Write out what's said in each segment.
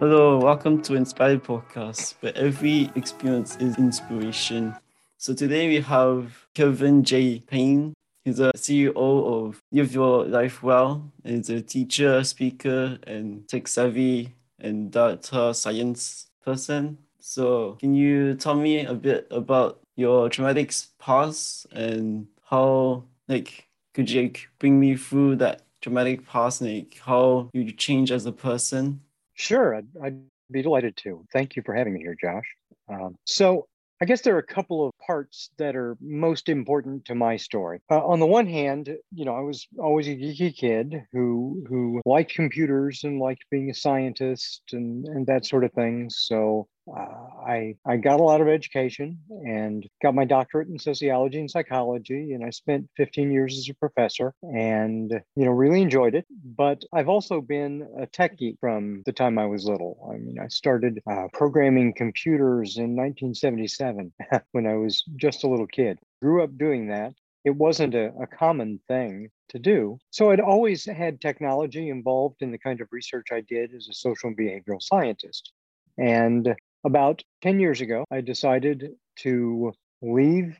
Hello, welcome to Inspired Podcast, where every experience is inspiration. So today we have Kevin J. Payne. He's a CEO of Live Your Life Well. He's a teacher, speaker, and tech savvy and data science person. So can you tell me a bit about your traumatic past and how like could you bring me through that traumatic past and like, how you change as a person? Sure, I'd, I'd be delighted to. Thank you for having me here, Josh. Um, so, I guess there are a couple of parts that are most important to my story. Uh, on the one hand, you know, I was always a geeky kid who who liked computers and liked being a scientist and and that sort of thing. So uh, I I got a lot of education and got my doctorate in sociology and psychology, and I spent 15 years as a professor, and you know really enjoyed it. But I've also been a tech geek from the time I was little. I mean, I started uh, programming computers in 1977 when I was just a little kid. Grew up doing that. It wasn't a, a common thing to do. So I'd always had technology involved in the kind of research I did as a social and behavioral scientist. And about 10 years ago, I decided to leave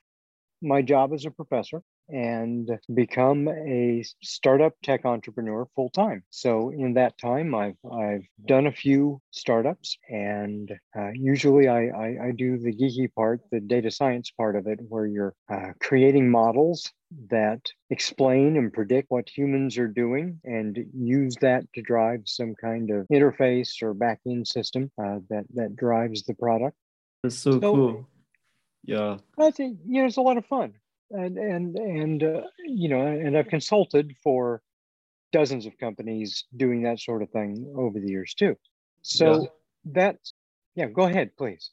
my job as a professor and become a startup tech entrepreneur full time. So in that time, I've I've done a few startups, and uh, usually I, I, I do the geeky part, the data science part of it, where you're uh, creating models that explain and predict what humans are doing and use that to drive some kind of interface or backend system uh, that that drives the product. That's so, so cool. Yeah. I think you know it's a lot of fun and and and uh, you know and i've consulted for dozens of companies doing that sort of thing over the years too. So yeah. that's yeah go ahead please.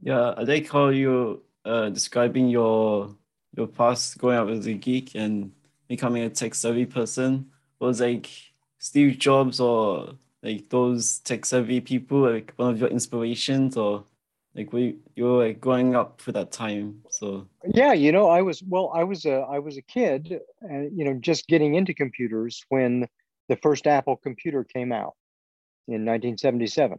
Yeah i like how you uh, describing your your past going up as a geek and becoming a tech savvy person. Was like steve jobs or like those tech savvy people like one of your inspirations or like we you were like growing up for that time so. Yeah you know i was well i was a i was a kid uh, you know just getting into computers when the first apple computer came out in 1977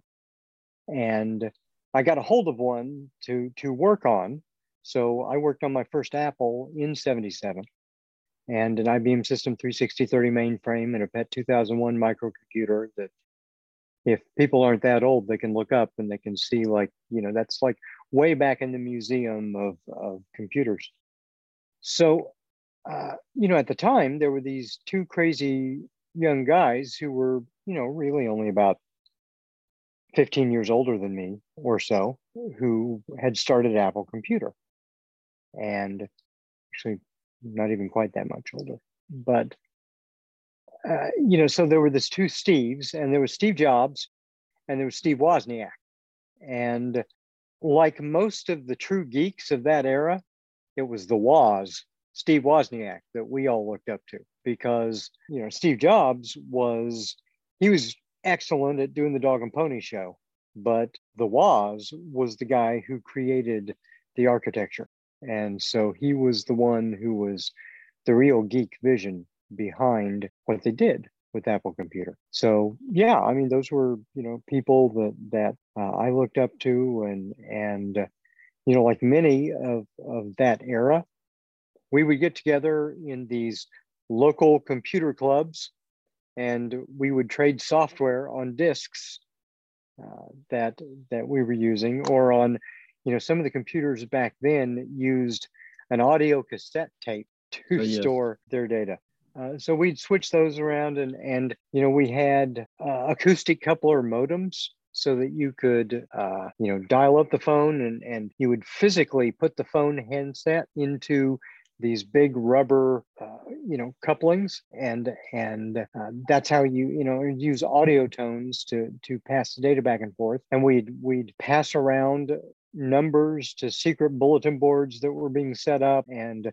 and i got a hold of one to to work on. So i worked on my first apple in 77 and an ibm system 360 30 mainframe and a pet 2001 microcomputer that if people aren't that old, they can look up and they can see like, you know, that's like way back in the museum of, of computers. So, uh, you know, at the time, there were these two crazy young guys who were, you know, really only about 15 years older than me or so, who had started Apple Computer. And actually, not even quite that much older. But uh, you know, so there were these two Steves, and there was Steve Jobs, and there was Steve Wozniak, and like most of the true geeks of that era, it was the Woz, Steve Wozniak, that we all looked up to because you know Steve Jobs was he was excellent at doing the dog and pony show, but the Woz was the guy who created the architecture, and so he was the one who was the real geek vision behind what they did with Apple Computer. So yeah, I mean those were you know people that that uh, I looked up to and and uh, you know like many of of that era, we would get together in these local computer clubs, and we would trade software on disks uh, that that we were using or on you know some of the computers back then used an audio cassette tape to oh, yes. store their data uh, so we'd switch those around and and you know we had uh, acoustic coupler modems so that you could uh, you know dial up the phone and and you would physically put the phone handset into these big rubber uh, you know couplings and and uh, that's how you you know use audio tones to to pass the data back and forth. And we'd we'd pass around numbers to secret bulletin boards that were being set up and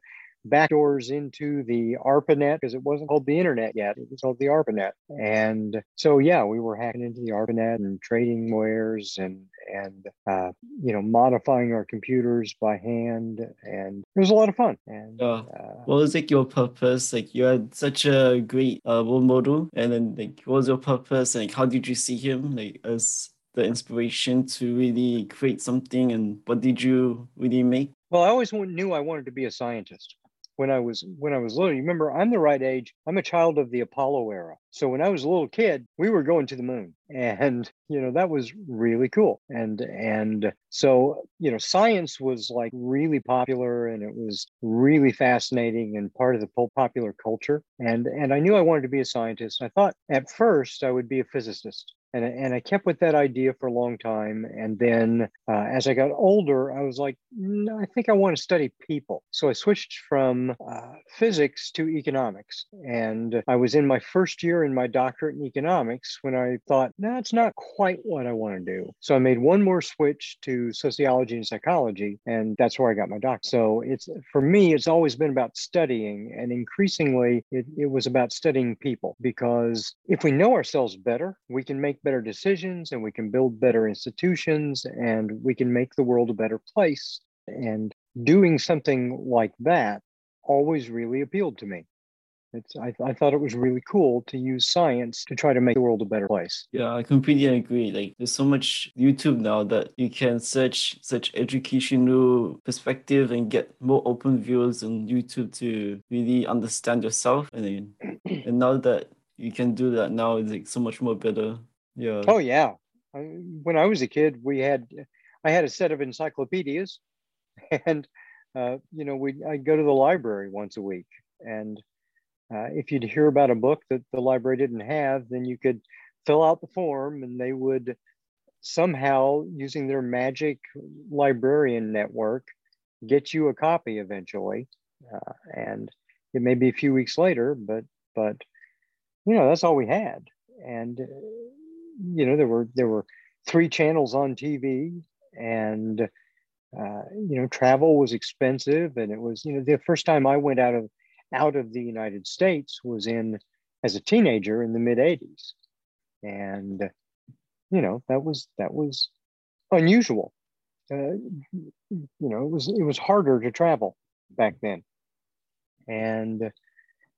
backdoors into the ARPANET because it wasn't called the internet yet. It was called the ARPANET. And so, yeah, we were hacking into the ARPANET and trading wares and, and, uh, you know, modifying our computers by hand. And it was a lot of fun. And uh, what was like your purpose? Like you had such a great uh, role model. And then like, what was your purpose? And like, how did you see him like as the inspiration to really create something and what did you really make? Well, I always knew I wanted to be a scientist when I was when I was little. You remember, I'm the right age. I'm a child of the Apollo era. So when I was a little kid, we were going to the moon, and you know that was really cool. And and so you know, science was like really popular, and it was really fascinating and part of the popular culture. And and I knew I wanted to be a scientist. I thought at first I would be a physicist and, and I kept with that idea for a long time. And then uh, as I got older, I was like, I think I want to study people. So I switched from uh, physics to economics. And I was in my first year in my doctorate in economics when I thought, no, it's not quite what I want to do. So I made one more switch to sociology and psychology, and that's where I got my doctorate. So it's for me, it's always been about studying, and increasingly, it, it was about studying people because if we know ourselves better, we can make better decisions and we can build better institutions and we can make the world a better place. And doing something like that always really appealed to me. It's, I, I thought it was really cool to use science to try to make the world a better place. Yeah, I completely agree. Like, there's so much YouTube now that you can search such educational perspective and get more open views on YouTube to really understand yourself. And then, and now that you can do that now, it's like so much more better. Yeah. Oh yeah. When I was a kid, we had I had a set of encyclopedias, and uh, you know we I'd go to the library once a week, and uh, if you'd hear about a book that the library didn't have, then you could fill out the form, and they would somehow using their magic librarian network get you a copy eventually, uh, and it may be a few weeks later, but but you know that's all we had, and you know there were there were three channels on TV, and uh, you know travel was expensive, and it was you know the first time I went out of out of the United States was in as a teenager in the mid '80s, and you know that was that was unusual. Uh, you know, it was it was harder to travel back then, and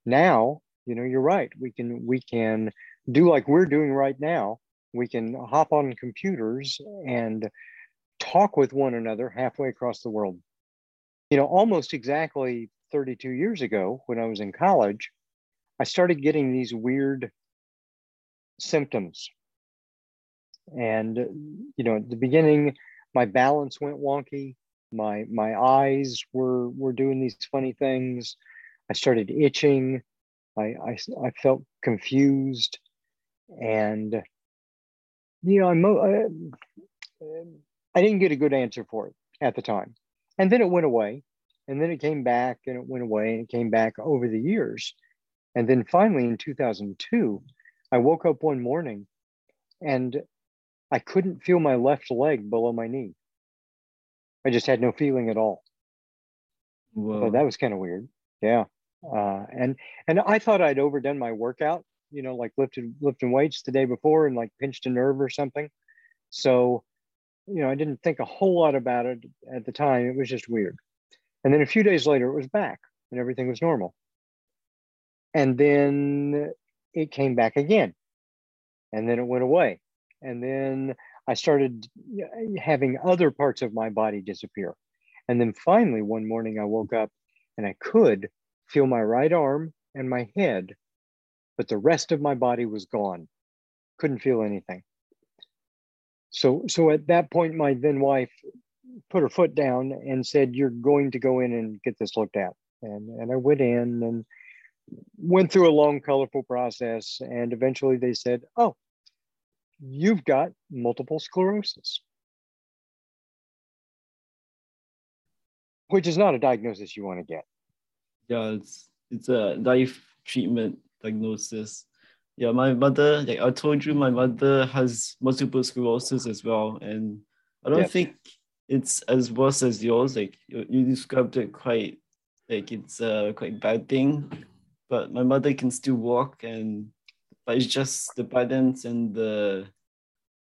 now you know you're right. We can we can do like we're doing right now we can hop on computers and talk with one another halfway across the world. You know, almost exactly 32 years ago, when I was in college, I started getting these weird symptoms. And, you know, at the beginning, my balance went wonky. My, my eyes were, were doing these funny things. I started itching. I, I, I felt confused. And you know, I'm, uh, I didn't get a good answer for it at the time. And then it went away. And then it came back and it went away and it came back over the years. And then finally in 2002, I woke up one morning and I couldn't feel my left leg below my knee. I just had no feeling at all. Whoa. So that was kind of weird. Yeah. Uh, and and I thought I'd overdone my workout you know, like lifted lifting weights the day before and like pinched a nerve or something. So, you know, I didn't think a whole lot about it at the time. It was just weird. And then a few days later, it was back and everything was normal. And then it came back again. And then it went away. And then I started having other parts of my body disappear. And then finally, one morning, I woke up and I could feel my right arm and my head but the rest of my body was gone. Couldn't feel anything. So, so at that point, my then wife put her foot down and said, "You're going to go in and get this looked at." And and I went in and went through a long, colorful process, and eventually they said, "Oh, you've got multiple sclerosis." Which is not a diagnosis you want to get. Yeah, it's it's a life treatment diagnosis. Yeah, my mother, like I told you, my mother has multiple sclerosis as well. And I don't think it's as worse as yours. Like you, you described it quite like it's a quite bad thing. But my mother can still walk and but it's just the balance and the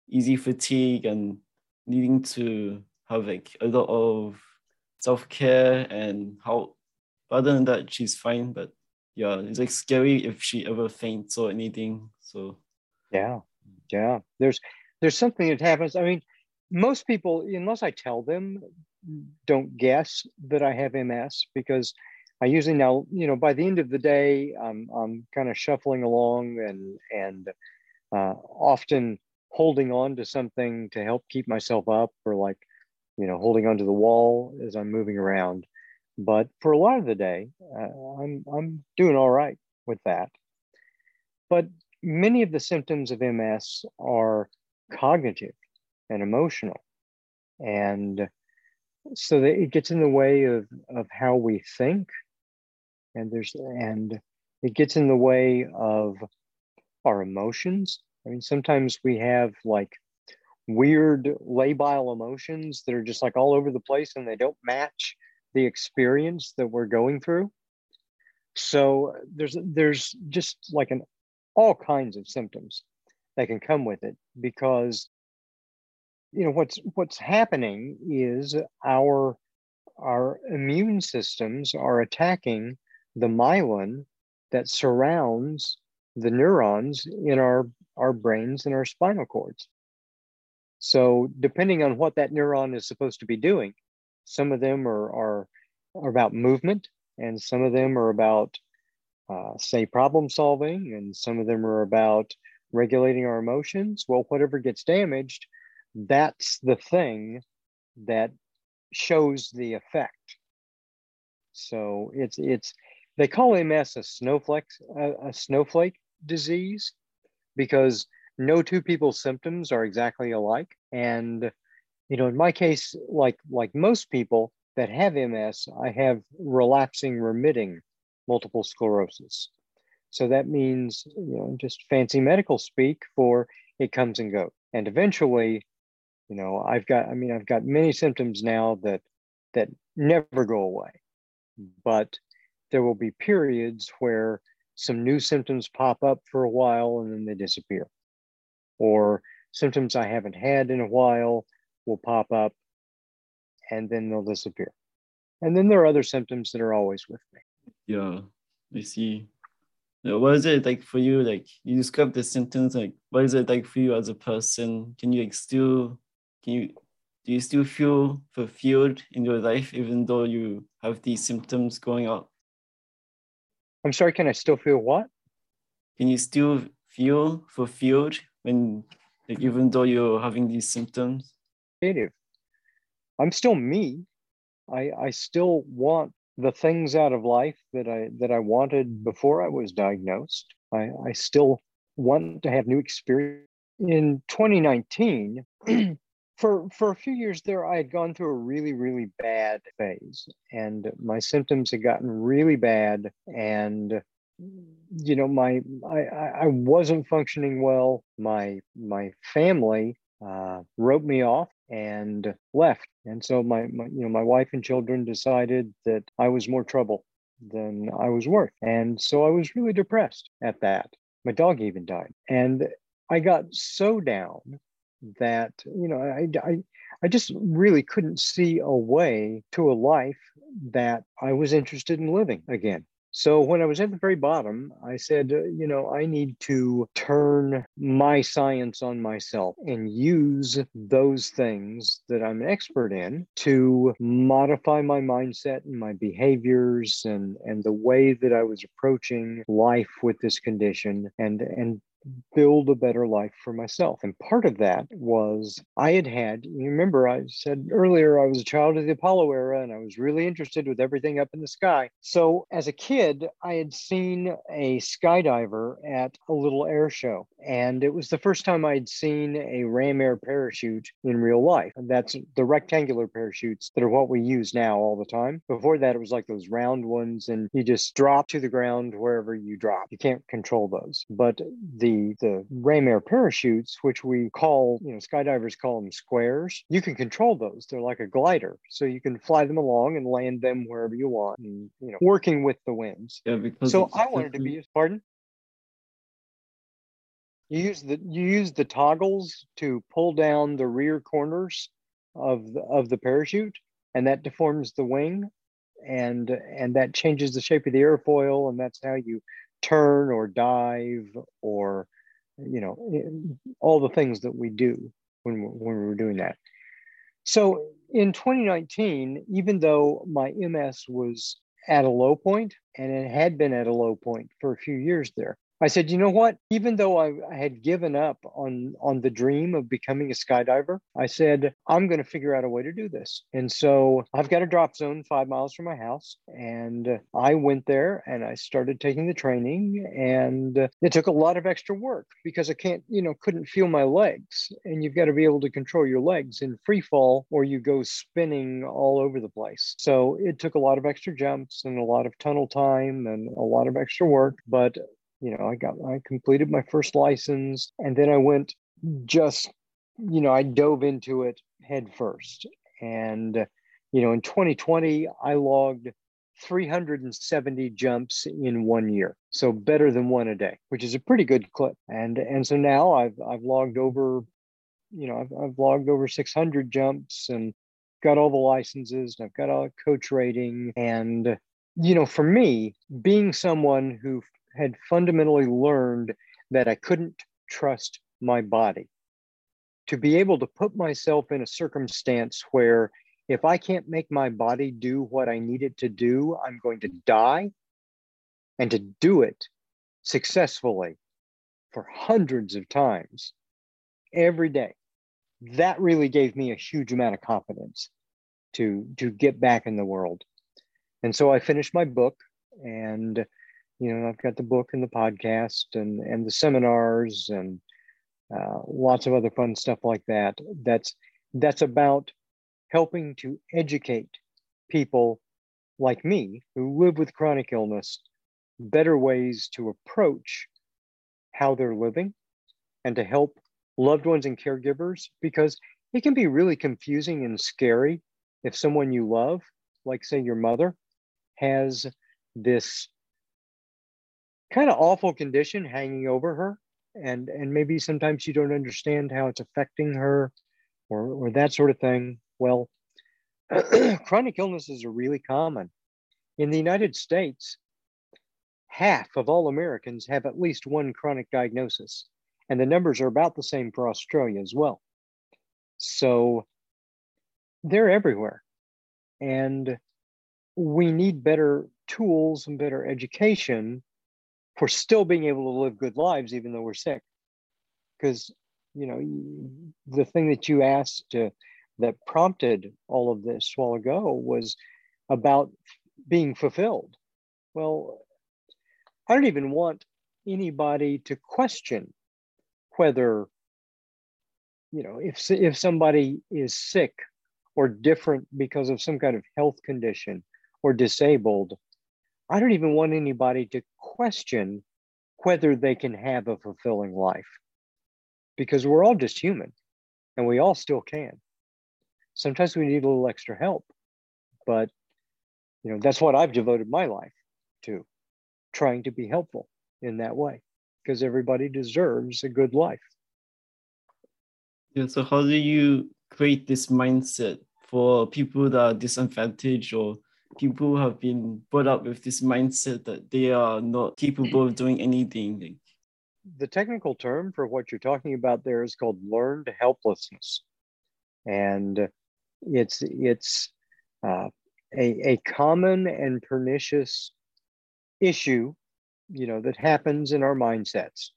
easy fatigue and needing to have like a lot of self-care and how other than that she's fine but yeah, it's like scary if she ever faints or anything. So yeah, yeah. There's there's something that happens. I mean, most people, unless I tell them, don't guess that I have MS because I usually now, you know, by the end of the day, I'm, I'm kind of shuffling along and and uh, often holding on to something to help keep myself up, or like, you know, holding onto the wall as I'm moving around. But for a lot of the day, uh, I'm I'm doing all right with that. But many of the symptoms of MS are cognitive and emotional. And so that it gets in the way of, of how we think. And there's and it gets in the way of our emotions. I mean, sometimes we have like weird labile emotions that are just like all over the place and they don't match the experience that we're going through. So there's there's just like an all kinds of symptoms that can come with it because you know what's what's happening is our our immune systems are attacking the myelin that surrounds the neurons in our our brains and our spinal cords so depending on what that neuron is supposed to be doing some of them are are, are about movement and some of them are about uh, say problem solving and some of them are about regulating our emotions well whatever gets damaged that's the thing that shows the effect. So it's it's they call MS a snowflake a, a snowflake disease because no two people's symptoms are exactly alike. And you know, in my case, like like most people that have MS, I have relapsing remitting multiple sclerosis. So that means, you know, just fancy medical speak for it comes and goes. And eventually you know i've got i mean i've got many symptoms now that that never go away but there will be periods where some new symptoms pop up for a while and then they disappear or symptoms i haven't had in a while will pop up and then they'll disappear and then there are other symptoms that are always with me yeah i see what is it like for you like you describe the symptoms like what is it like for you as a person can you like still can you do you still feel fulfilled in your life even though you have these symptoms going on? I'm sorry, can I still feel what? Can you still feel fulfilled when like, even though you're having these symptoms? Creative. I'm still me. I I still want the things out of life that I that I wanted before I was diagnosed. I, I still want to have new experience. In 2019, for for a few years there i had gone through a really really bad phase and my symptoms had gotten really bad and you know my i i wasn't functioning well my my family uh, wrote me off and left. And so my, my you know my wife and children decided that i was more trouble than i was worth. And so i was really depressed at that. My dog even died. And i got so down that you know I, I i just really couldn't see a way to a life that i was interested in living again so when i was at the very bottom i said uh, you know i need to turn my science on myself and use those things that i'm an expert in to modify my mindset and my behaviors and and the way that i was approaching life with this condition and and build a better life for myself. And part of that was I had had, you remember, I said earlier, I was a child of the Apollo era and I was really interested with everything up in the sky. So as a kid, I had seen a skydiver at a little air show. And it was the first time I'd seen a ram air parachute in real life. And that's the rectangular parachutes that are what we use now all the time. Before that, it was like those round ones, and you just drop to the ground wherever you drop. You can't control those. But the the ram air parachutes, which we call, you know, skydivers call them squares, you can control those. They're like a glider. So you can fly them along and land them wherever you want and, you know, working with the winds. Yeah, because so I wanted to be, pardon? You use the you use the toggles to pull down the rear corners of the, of the parachute, and that deforms the wing, and and that changes the shape of the airfoil, and that's how you turn or dive or you know, all the things that we do when, when we were doing that. So in 2019, even though my MS was at a low point and it had been at a low point for a few years there, I said, you know what? Even though I, I, had given up on on the dream of becoming a skydiver, I said I'm going to figure out a way to do this. And so I've got a drop zone five miles from my house, and I went there and I started taking the training, and it took a lot of extra work because I can't, you know, couldn't feel my legs, and you've got to be able to control your legs in free fall, or you go spinning all over the place. So it took a lot of extra jumps and a lot of tunnel time and a lot of extra work, but you know, I got, I completed my first license and then I went just, you know, I dove into it head first. And, you know, in 2020, I logged 370 jumps in one year. So better than one a day, which is a pretty good clip. And, and so now I've, I've logged over, you know, I've, I've logged over 600 jumps and got all the licenses and I've got all coach rating. And, you know, for me, being someone who had fundamentally learned that I couldn't trust my body. To be able to put myself in a circumstance where if I can't make my body do what I need it to do, I'm going to die. And to do it successfully for hundreds of times every day, that really gave me a huge amount of confidence to, to get back in the world. And so I finished my book and you know i've got the book and the podcast and and the seminars and uh, lots of other fun stuff like that. That's that's about helping to educate people like me who live with chronic illness better ways to approach how they're living and to help loved ones and caregivers because it can be really confusing and scary if someone you love like say your mother has this kind of awful condition hanging over her and and maybe sometimes you don't understand how it's affecting her or or that sort of thing. Well chronic illnesses are really common. In the united states half of all americans have at least one chronic diagnosis and the numbers are about the same for australia as well. So they're everywhere and we need better tools and better education for still being able to live good lives even though we're sick. Because you know the thing that you asked uh, that prompted all of this while ago was about being fulfilled. Well i don't even want anybody to question whether you know if if somebody is sick or different because of some kind of health condition or disabled I don't even want anybody to question whether they can have a fulfilling life because we're all just human and we all still can. Sometimes we need a little extra help, but you know, that's what I've devoted my life to trying to be helpful in that way because everybody deserves a good life. Yeah, so how do you create this mindset for people that are disadvantaged or people have been brought up with this mindset that they are not capable of doing anything. The technical term for what you're talking about there is called learned helplessness, and it's it's uh, a a common and pernicious issue, you know, that happens in our mindsets.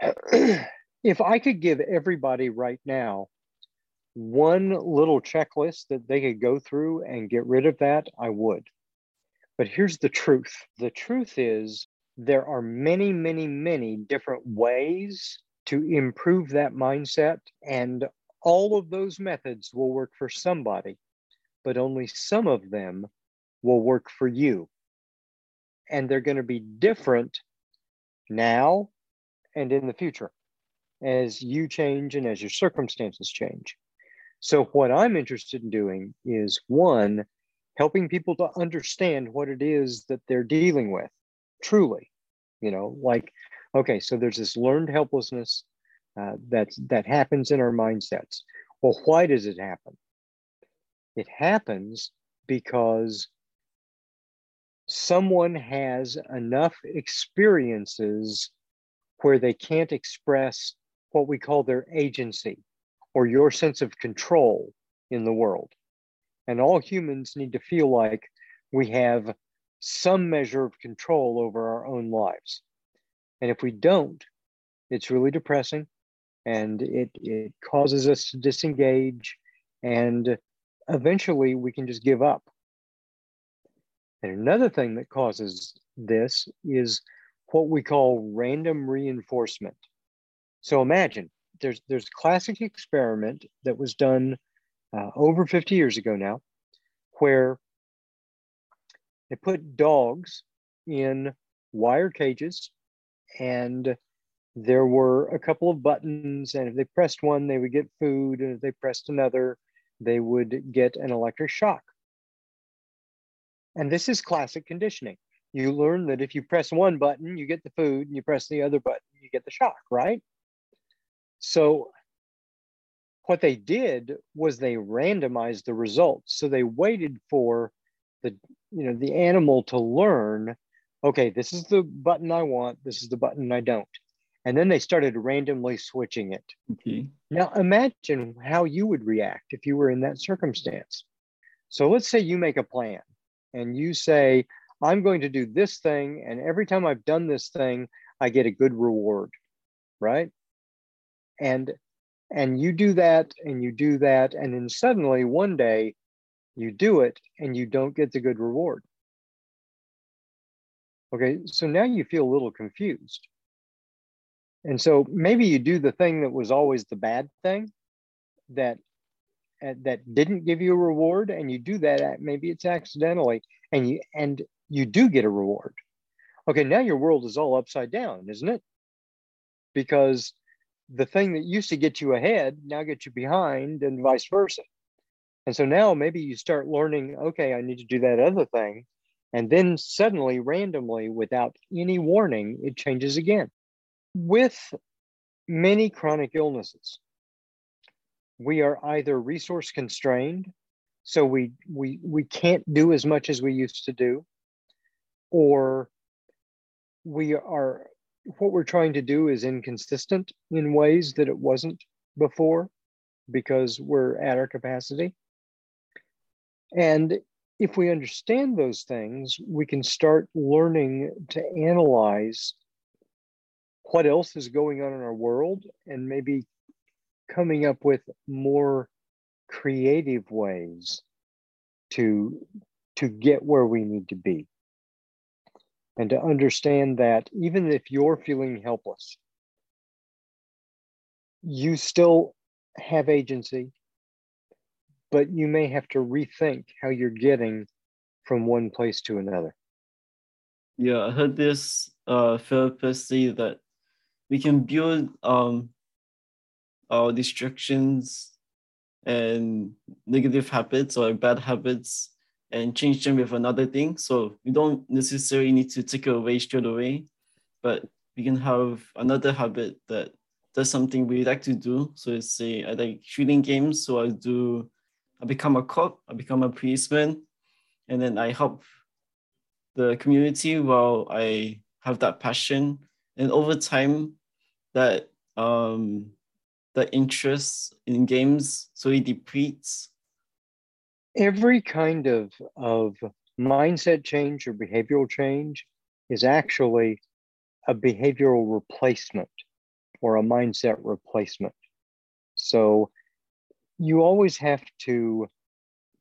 if I could give everybody right now one little checklist that they could go through and get rid of that, I would. But here's the truth the truth is, there are many, many, many different ways to improve that mindset. And all of those methods will work for somebody, but only some of them will work for you. And they're going to be different now and in the future as you change and as your circumstances change. So, what I'm interested in doing is one, helping people to understand what it is that they're dealing with truly. You know, like, okay, so there's this learned helplessness uh, that's, that happens in our mindsets. Well, why does it happen? It happens because someone has enough experiences where they can't express what we call their agency or your sense of control in the world. And all humans need to feel like we have some measure of control over our own lives. And if we don't, it's really depressing and it, it causes us to disengage and eventually we can just give up. And another thing that causes this is what we call random reinforcement. So imagine there's there's a classic experiment that was done uh, over 50 years ago now, where they put dogs in wire cages, and there were a couple of buttons, and if they pressed one, they would get food, and if they pressed another, they would get an electric shock. And this is classic conditioning. You learn that if you press one button, you get the food, and you press the other button, you get the shock, right? So what they did was they randomized the results. So they waited for the you know the animal to learn, okay, this is the button I want, this is the button I don't. And then they started randomly switching it. Okay. Now imagine how you would react if you were in that circumstance. So let's say you make a plan and you say, I'm going to do this thing, and every time I've done this thing, I get a good reward, right? And and you do that and you do that, and then suddenly one day you do it and you don't get the good reward. Okay, so now you feel a little confused. And so maybe you do the thing that was always the bad thing that uh, that didn't give you a reward and you do that uh, maybe it's accidentally and you and you do get a reward okay now your world is all upside down isn't it because the thing that used to get you ahead now gets you behind and vice versa. And so now maybe you start learning okay i need to do that other thing. And then suddenly randomly without any warning it changes again. With many chronic illnesses we are either resource constrained so we we we can't do as much as we used to do or we are what we're trying to do is inconsistent in ways that it wasn't before because we're at our capacity. And if we understand those things we can start learning to analyze what else is going on in our world and maybe coming up with more creative ways to to get where we need to be and to understand that even if you're feeling helpless you still have agency but you may have to rethink how you're getting from one place to another. Yeah i heard this uh therapist say that we can build um our distractions and negative habits or bad habits and change them with another thing. So we don't necessarily need to take it away straight away, but we can have another habit that does something we like to do. So let's say I like shooting games, so I do I become a cop, I become a policeman, and then I help the community while I have that passion. And over time, that um, the interest in games it depletes? Every kind of, of mindset change or behavioral change is actually a behavioral replacement or a mindset replacement. So you always have to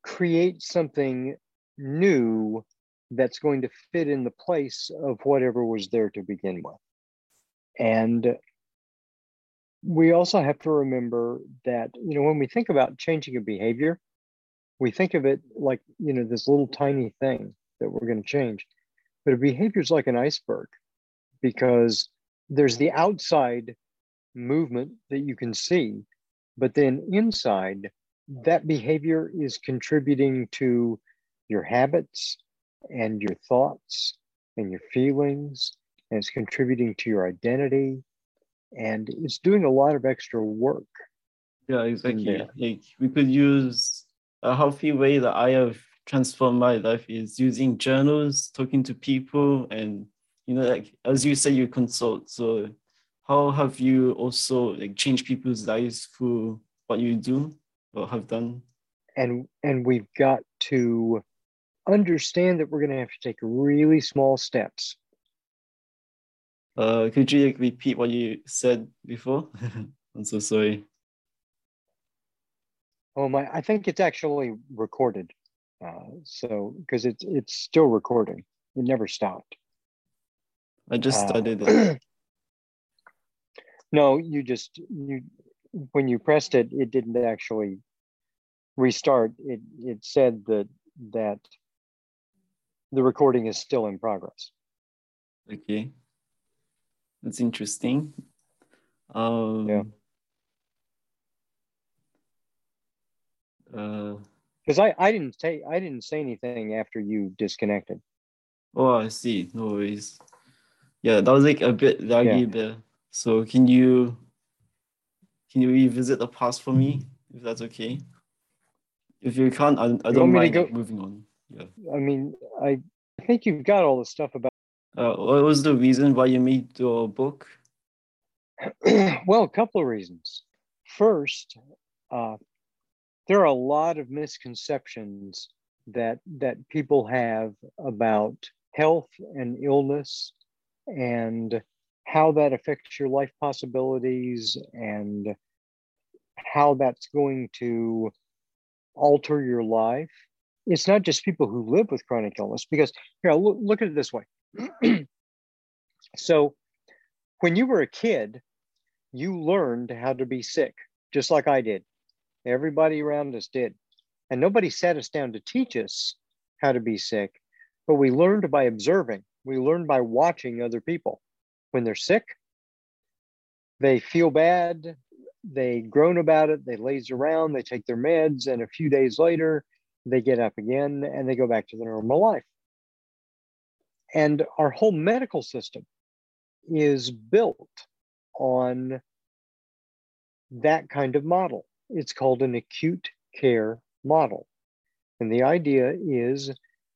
create something new that's going to fit in the place of whatever was there to begin with. And we also have to remember that you know when we think about changing a behavior we think of it like you know this little tiny thing that we're going to change but a behavior is like an iceberg because there's the outside movement that you can see but then inside that behavior is contributing to your habits and your thoughts and your feelings and it's contributing to your identity and it's doing a lot of extra work. Yeah, exactly. Like we could use a healthy way that I have transformed my life is using journals, talking to people, and you know, like as you say, you consult. So how have you also like changed people's lives through what you do or have done? And and we've got to understand that we're going to have to take really small steps. Uh, could you like, repeat what you said before? I'm so sorry. Oh my! I think it's actually recorded, uh, so because it's it's still recording. It never stopped. I just started uh, it. no, you just you when you pressed it, it didn't actually restart. It it said that that the recording is still in progress. Okay, that's interesting. Um, yeah. Because uh, I I didn't say I didn't say anything after you disconnected. Oh, I see. No worries. Yeah, that was like a bit laggy yeah. there. So can you can you revisit the past for me if that's okay? If you can't, I, I don't mind go, moving on. Yeah. I mean, I think you've got all the stuff about. Uh, what was the reason why you made your book? well, a couple of reasons. First, uh, there are a lot of misconceptions that that people have about health and illness and how that affects your life possibilities and how that's going to alter your life. It's not just people who live with chronic illness, because here, look, look at it this way. so, when you were a kid, you learned how to be sick, just like I did. Everybody around us did. And nobody sat us down to teach us how to be sick, but we learned by observing. We learned by watching other people. When they're sick, they feel bad, they groan about it, they laze around, they take their meds, and a few days later, they get up again and they go back to their normal life. And our whole medical system is built on that kind of model. It's called an acute care model. And the idea is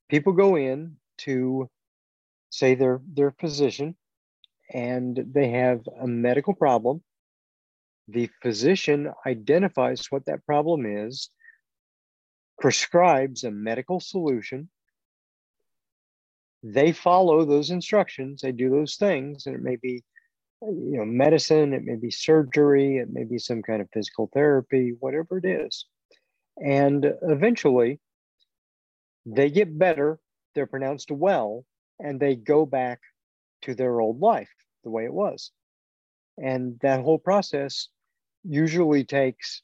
people go in to say their their physician and they have a medical problem. The physician identifies what that problem is prescribes a medical solution. They follow those instructions. They do those things and it may be Uh, you know medicine it may be surgery it may be some kind of physical therapy whatever it is and eventually they get better, they're pronounced well, and they go back to their old life the way it was. And that whole process usually takes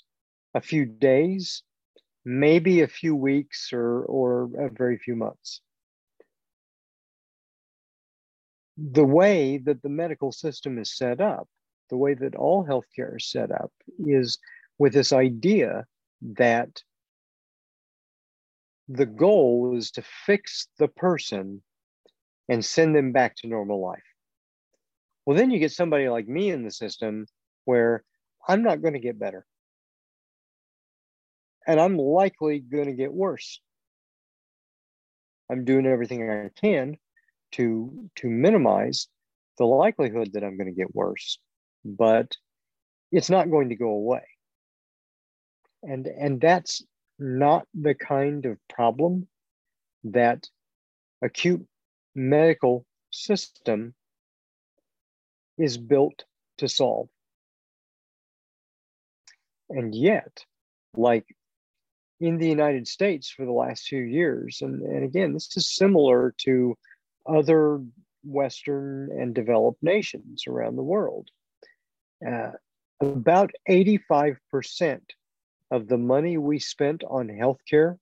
a few days, maybe a few weeks or, or a very few months. The way that the medical system is set up, the way that all healthcare is set up, is with this idea that the goal is to fix the person and send them back to normal life. Well, then you get somebody like me in the system where I'm not going to get better. And I'm likely going to get worse. I'm doing everything I can to, to minimize the likelihood that I'm going to get worse, but it's not going to go away. And, and that's not the kind of problem that acute medical system is built to solve. And yet, like in the United States for the last few years, and, and again, this is similar to other Western and developed nations around the world. Uh, about 85% of the money we spent on healthcare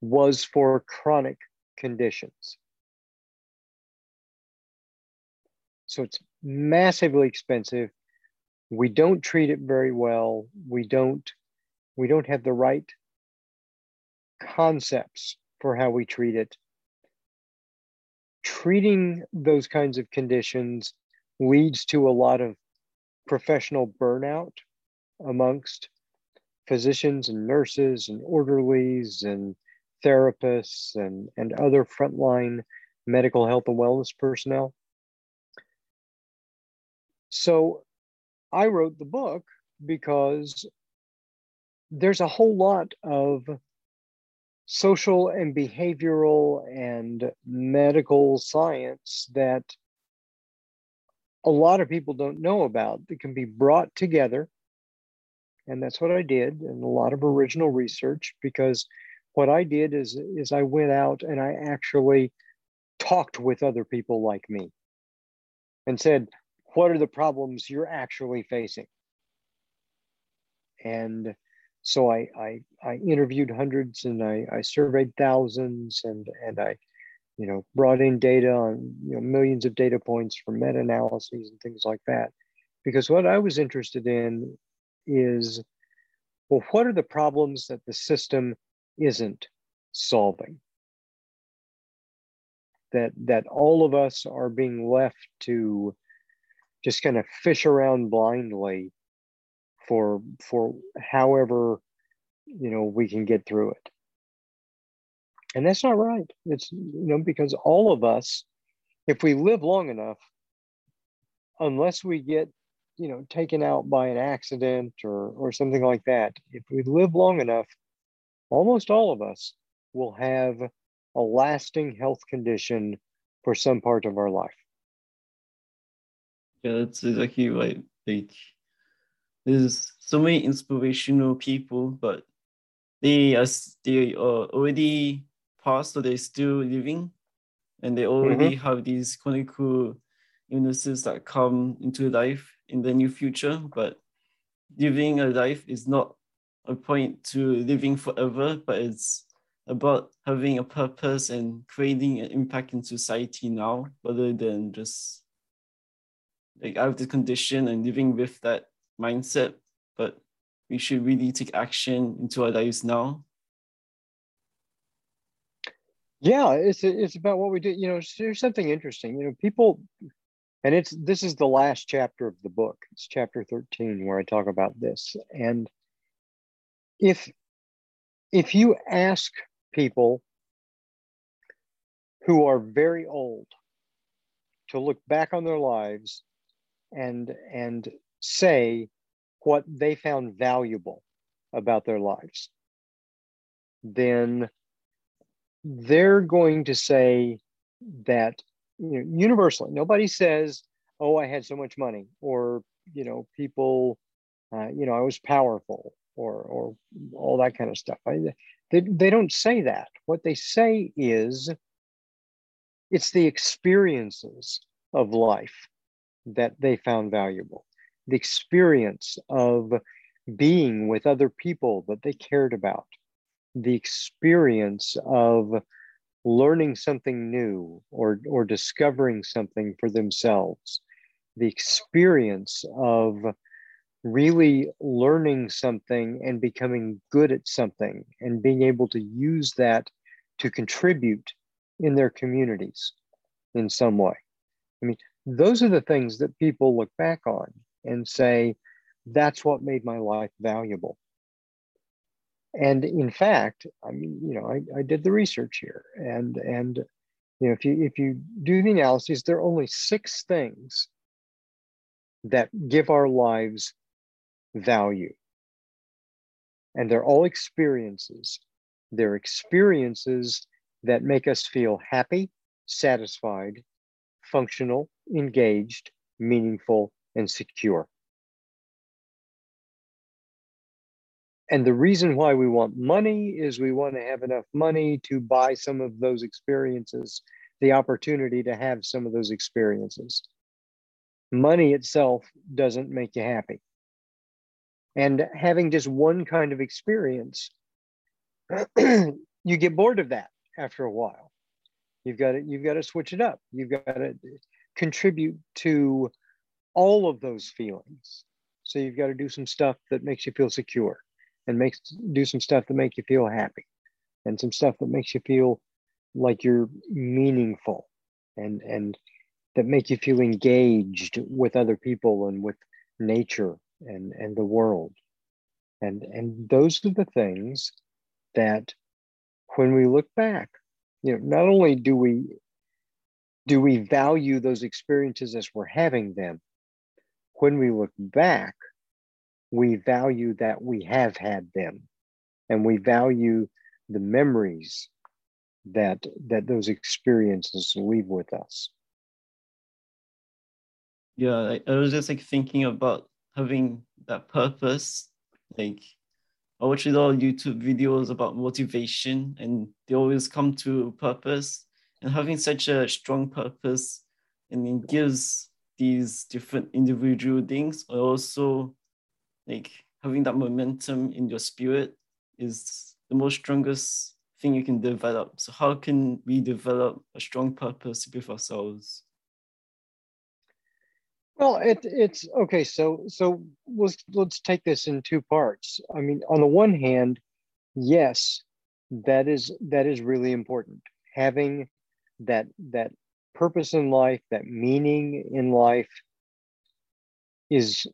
was for chronic conditions. So it's massively expensive. We don't treat it very well. We don't we don't have the right concepts for how we treat it. Treating those kinds of conditions leads to a lot of professional burnout amongst physicians and nurses and orderlies and therapists and, and other frontline medical health and wellness personnel. so I wrote the book because there's a whole lot of social and behavioral and medical science that a lot of people don't know about that can be brought together. And that's what I did, and a lot of original research because what I did is, is I went out and I actually talked with other people like me and said, What are the problems you're actually facing? And so I, I, I interviewed hundreds and I, I surveyed thousands and, and I you know, brought in data on you know, millions of data points for meta-analyses and things like that. Because what I was interested in is, well, what are the problems that the system isn't solving? That that all of us are being left to just kind of fish around blindly for for however you know we can get through it and that's not right. It's, you know, because all of us, if we live long enough, unless we get, you know, taken out by an accident or, or something like that, if we live long enough, almost all of us will have a lasting health condition for some part of our life. Yeah, that's exactly right. Like, there's so many inspirational people, but they are they are already past, so they're still living, and they already mm-hmm. have these chronic illnesses that come into life in the near future. But living a life is not a point to living forever, but it's about having a purpose and creating an impact in society now, rather than just like out of the condition and living with that mindset. But we should really take action into our lives now. Yeah it's it's about what we do. You know there's something interesting. You know people and it's this is the last chapter of the book. It's chapter 13 where i talk about this. And if if you ask people who are very old to look back on their lives and and say what they found valuable about their lives then they're going to say that you know universally. Nobody says oh i had so much money or you know people uh, you know i was powerful or or all that kind of stuff. I, they, they don't say that. What they say is it's the experiences of life that they found valuable the experience of being with other people that they cared about the experience of learning something new or, or discovering something for themselves, the experience of really learning something and becoming good at something and being able to use that to contribute in their communities in some way. I mean, those are the things that people look back on and say, that's what made my life valuable. And in fact, I mean, you know, I, I did the research here, and and you know, if you if you do the analyses, there are only six things that give our lives value, and they're all experiences. They're experiences that make us feel happy, satisfied, functional, engaged, meaningful, and secure. And the reason why we want money is we want to have enough money to buy some of those experiences, the opportunity to have some of those experiences. Money itself doesn't make you happy. And having just one kind of experience, you get bored of that after a while. You've got to, you've got to switch it up. You've got to contribute to all of those feelings. So you've got to do some stuff that makes you feel secure and makes do some stuff that make you feel happy and some stuff that makes you feel like you're meaningful and and that make you feel engaged with other people and with nature and and the world and and those are the things that when we look back you know not only do we do we value those experiences as we're having them when we look back, we value that we have had them. And we value the memories that that those experiences leave with us. Yeah I, I was just like thinking about having that purpose. Like I watch a lot of YouTube videos about motivation and they always come to purpose. And having such a strong purpose and it gives these different individual things but also like having that momentum in your spirit is the most strongest thing you can develop. So how can we develop a strong purpose with ourselves? Well, it, it's okay. So so let's let's take this in two parts. I mean, on the one hand, yes, that is that is really important. Having that that purpose in life, that meaning in life, is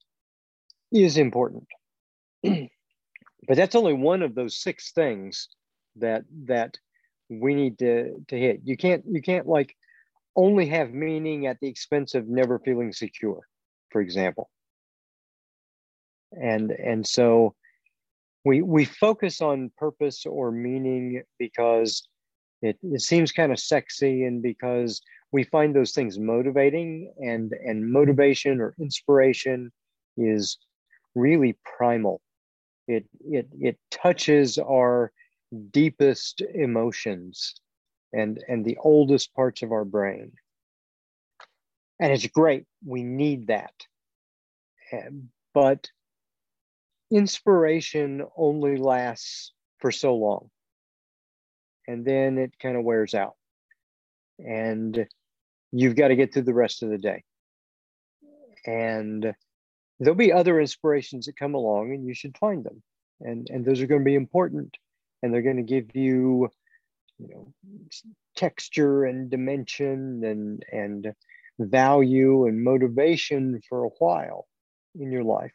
is important. but that's only one of those six things that that we need to to hit. You can't you can't like only have meaning at the expense of never feeling secure, for example. And and so we we focus on purpose or meaning because it, it seems kind of sexy and because we find those things motivating and and motivation or inspiration is really primal. It it it touches our deepest emotions and and the oldest parts of our brain. And it's great we need that. But inspiration only lasts for so long. And then it kind of wears out. And you've got to get through the rest of the day. And there'll be other inspirations that come along and you should find them. And and those are going to be important. And they're going to give you you know texture and dimension and and value and motivation for a while in your life.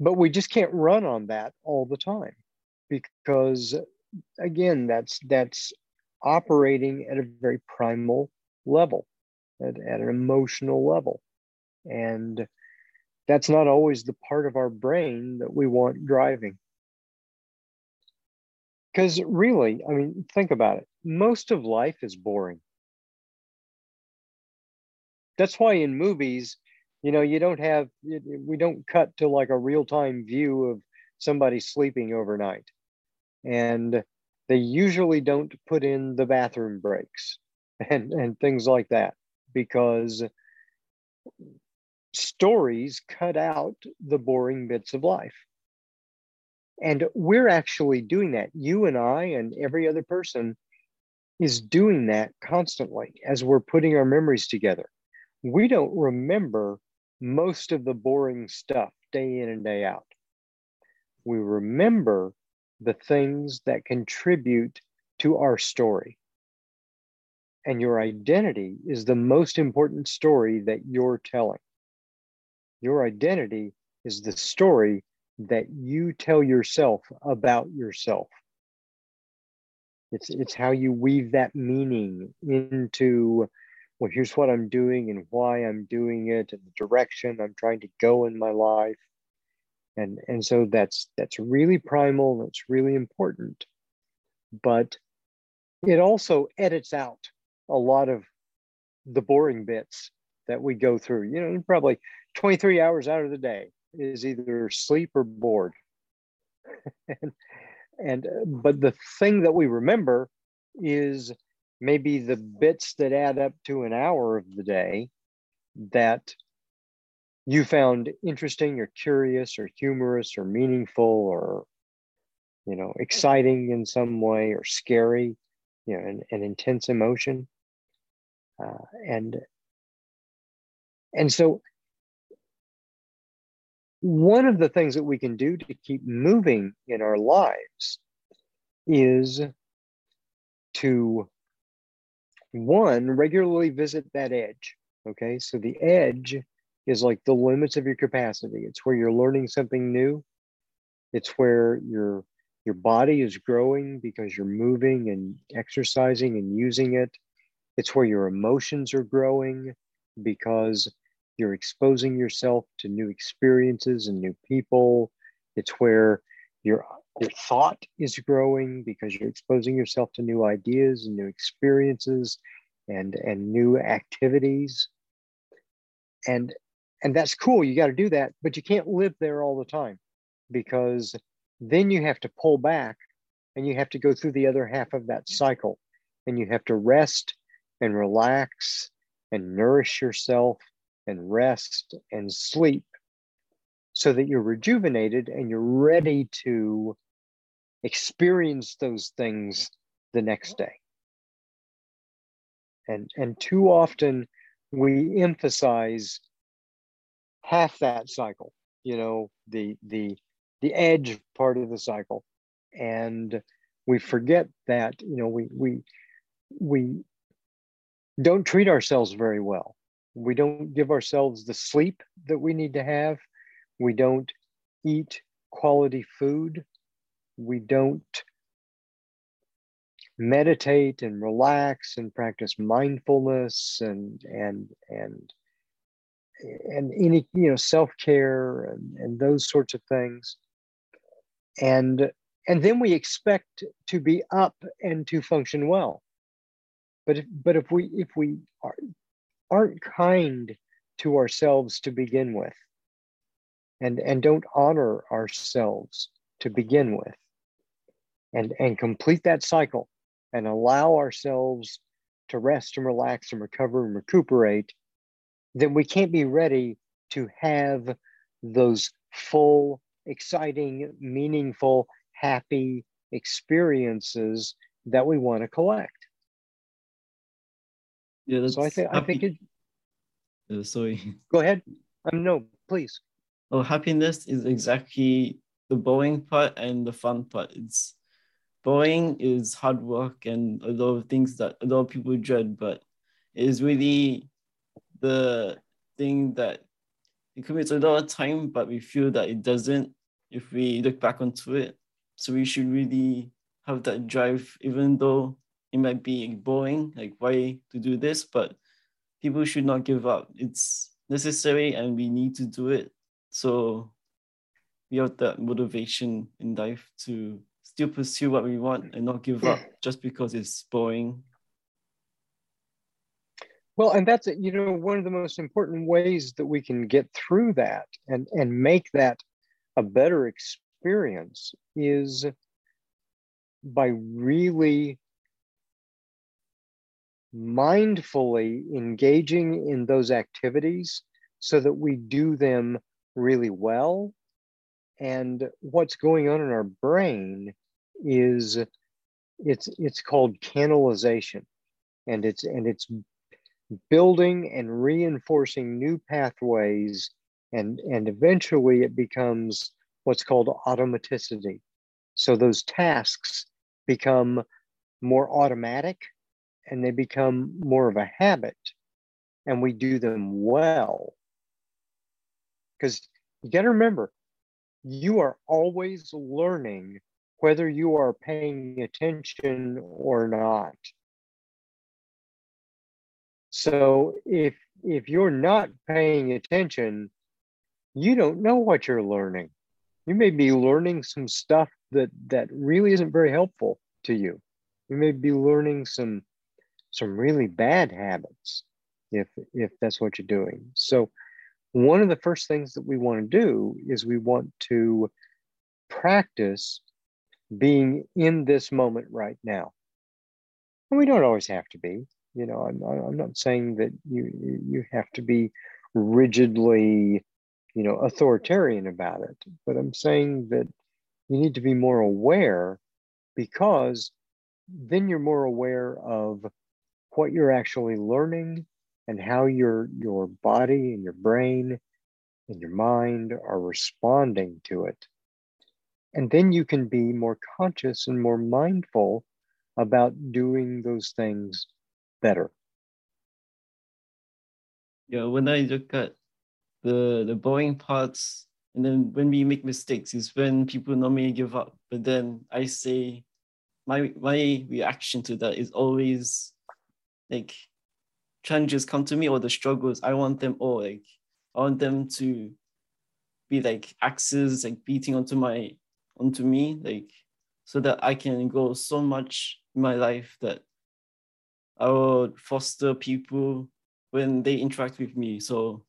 But we just can't run on that all the time because again that's that's operating at a very primal level at, at an emotional level and that's not always the part of our brain that we want driving. Because really, I mean, think about it. Most of life is boring. That's why in movies, you know, you don't have, we don't cut to like a real time view of somebody sleeping overnight. And they usually don't put in the bathroom breaks and, and things like that because stories cut out the boring bits of life. And we're actually doing that. You and I and every other person is doing that constantly as we're putting our memories together. We don't remember most of the boring stuff day in and day out. We remember the things that contribute to our story. And your identity is the most important story that you're telling. Your identity is the story that you tell yourself about yourself. It's, it's how you weave that meaning into, well, here's what I'm doing and why I'm doing it and the direction I'm trying to go in my life. And, and so that's that's really primal, that's really important. But it also edits out a lot of the boring bits that we go through. You know, probably 23 hours out of the day is either sleep or bored. and, and but the thing that we remember is maybe the bits that add up to an hour of the day that you found interesting or curious or humorous or meaningful or you know exciting in some way or scary you know an, an intense emotion. Uh, and and so one of the things that we can do to keep moving in our lives is to one regularly visit that edge okay? So the edge is like the limits of your capacity. It's where you're learning something new. It's where your your body is growing because you're moving and exercising and using it. It's where your emotions are growing because you're exposing yourself to new experiences and new people. It's where your your thought is growing because you're exposing yourself to new ideas and new experiences and and new activities. And and that's cool you got to do that but you can't live there all the time because then you have to pull back and you have to go through the other half of that cycle. And you have to rest and relax and nourish yourself and rest and sleep so that you're rejuvenated and you're ready to experience those things the next day. And, and too often we emphasize half that cycle, you know, the, the, the edge part of the cycle. And we forget that, you know, we, we, we don't treat ourselves very well. We don't give ourselves the sleep that we need to have. We don't eat quality food. We don't meditate and relax and practice mindfulness and and and and any you know self-care and, and those sorts of things. And and then we expect to be up and to function well. But if, but if we if we are, aren't kind to ourselves to begin with and and don't honor ourselves to begin with and and complete that cycle and allow ourselves to rest and relax and recover and recuperate then we can't be ready to have those full exciting meaningful happy experiences that we want to collect. Yeah that's so i think i think it uh, sorry. Go ahead. Um no please. Oh happiness is exactly the boring part and the fun part. It's boring is hard work and a lot of things that a lot of people dread but it is really the thing that it commits a lot of time but we feel that it doesn't if we look back onto it. So we should really have that drive even though it might be boring like why to do this? But people should not give up. It's necessary and we need to do it. So we have that motivation in life to still pursue what we want and not give up just because it's boring. Well, and that's you know one of the most important ways that we can get through that and and make that a better experience is by really mindfully engaging in those activities so that we do them really well. And what's going on in our brain is it's it's called canalization. And it's and it's building and reinforcing new pathways and and eventually it becomes what's called automaticity so those tasks become more automatic and they become more of a habit and we do them well because you got to remember you are always learning whether you are paying attention or not. So if if you're not paying attention, you don't know what you're learning. You may be learning some stuff that that really isn't very helpful to you. You may be learning some some really bad habits if if that's what you're doing. So one of the first things that we want to do is we want to practice being in this moment right now. And we don't always have to be, you know, I'm, I'm not saying that you, you have to be rigidly, you know, authoritarian about it, but I'm saying that you need to be more aware because then you're more aware of what you're actually learning and how your your body and your brain and your mind are responding to it. And then you can be more conscious and more mindful about doing those things better. Yeah when i look at the the boring parts and then when we make mistakes is when people normally give up. But then i say my my reaction to that is always like challenges come to me or the struggles, I want them all like I want them to be like axes, like beating onto my onto me, like so that I can grow so much in my life that I would foster people when they interact with me. So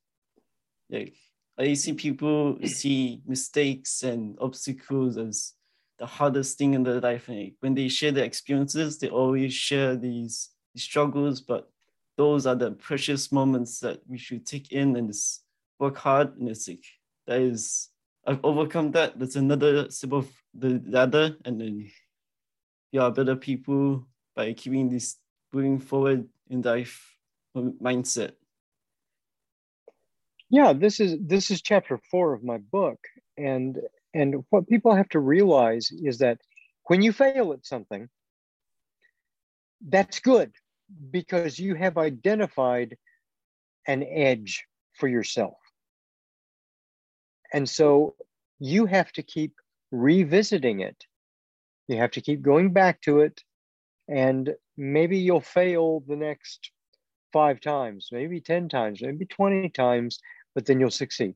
like I see people see mistakes and obstacles as the hardest thing in their life. And when they share their experiences, they always share these, these struggles, but those are the precious moments that we should take in and just work hard. And it's like, that is, I've overcome that. That's another step of the ladder. And then you are better people by keeping this moving forward in life um, mindset. Yeah, this is this is chapter four of my book. And and what people have to realize is that when you fail at something, that's good because you have identified an edge for yourself. And so you have to keep revisiting it. You have to keep going back to it. And maybe you'll fail the next five times, maybe 10 times, maybe 20 times, but then you'll succeed.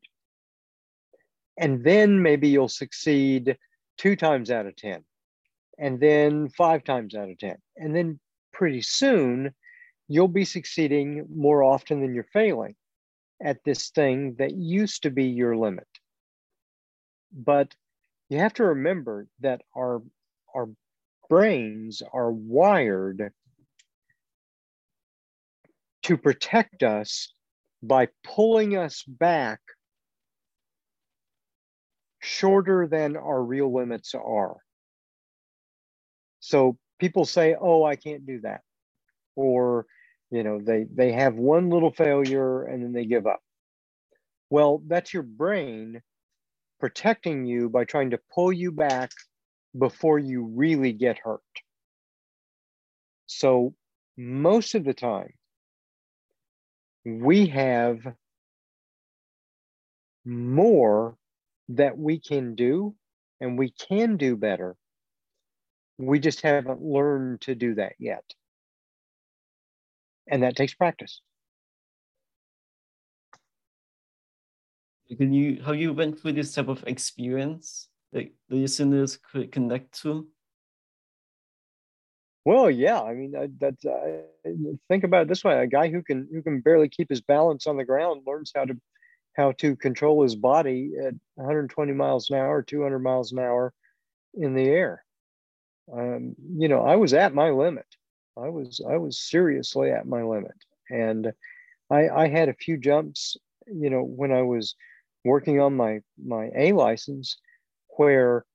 And then maybe you'll succeed two times out of 10 and then five times out of 10 and then pretty soon you'll be succeeding more often than you're failing at this thing that used to be your limit. But you have to remember that our our brains are wired to protect us by pulling us back shorter than our real limits are. So people say, "Oh, I can't do that," or you know, they they have one little failure and then they give up. Well, that's your brain protecting you by trying to pull you back before you really get hurt. So most of the time, we have more that we can do and we can do better. We just haven't learned to do that yet. And that takes practice. Can you how you went through this type of experience that listeners could connect to? Well, yeah. I mean, that's uh, think about it this way: a guy who can who can barely keep his balance on the ground learns how to how to control his body at 120 miles an hour, 200 miles an hour in the air. Um, you know, I was at my limit. I was I was seriously at my limit, and I, I had a few jumps. You know, when I was working on my my A license, where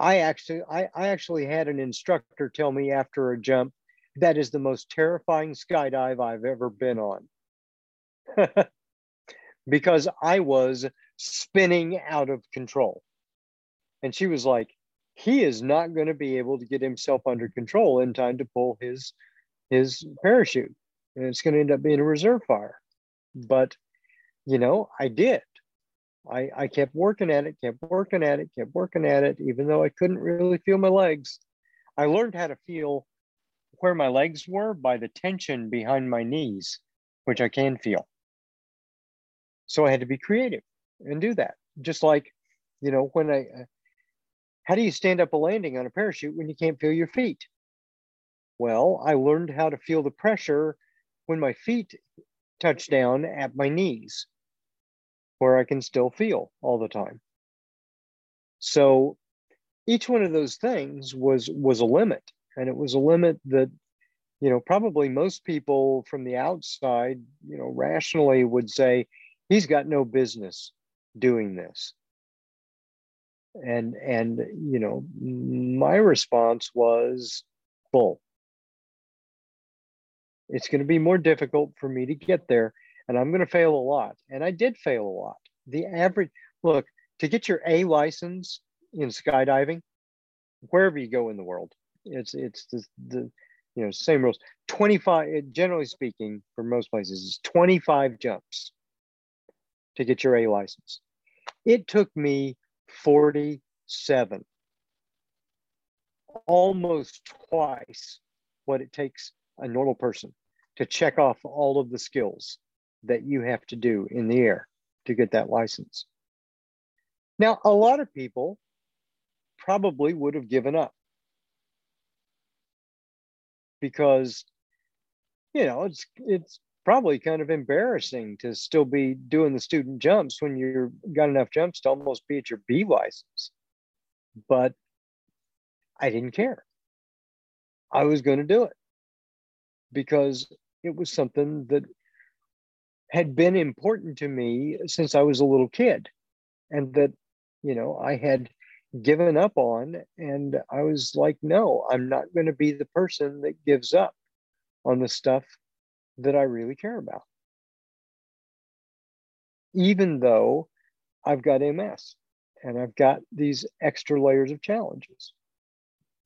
I actually I, I actually had an instructor tell me after a jump that is the most terrifying skydive I've ever been on. because I was spinning out of control. And she was like, he is not going to be able to get himself under control in time to pull his his parachute. And it's going to end up being a reserve ride. But you know, I did. I, I kept working at it, kept working at it, kept working at it, even though I couldn't really feel my legs. I learned how to feel where my legs were by the tension behind my knees, which I can feel. So I had to be creative and do that. Just like, you know, when I, uh, how do you stand up a landing on a parachute when you can't feel your feet? Well, I learned how to feel the pressure when my feet touch down at my knees, where I can still feel all the time. So each one of those things was was a limit, and it was a limit that you know probably most people from the outside, you know, rationally would say, he's got no business doing this and and you know my response was bull it's going to be more difficult for me to get there and i'm going to fail a lot. And i did fail a lot. The average look to get your a license in skydiving wherever you go in the world it's it's the, the you know same rules. 25 generally speaking for most places is 25 jumps to get your A license. It took me 47, almost twice what it takes a normal person to check off all of the skills that you have to do in the air to get that license. Now, a lot of people probably would have given up because, you know, it's it's probably kind of embarrassing to still be doing the student jumps when you've got enough jumps to almost be at your B license. But I didn't care. I was going to do it because it was something that had been important to me since I was a little kid and that, you know, I had given up on. And I was like, no, I'm not going to be the person that gives up on the stuff that I really care about. Even though I've got MS and I've got these extra layers of challenges.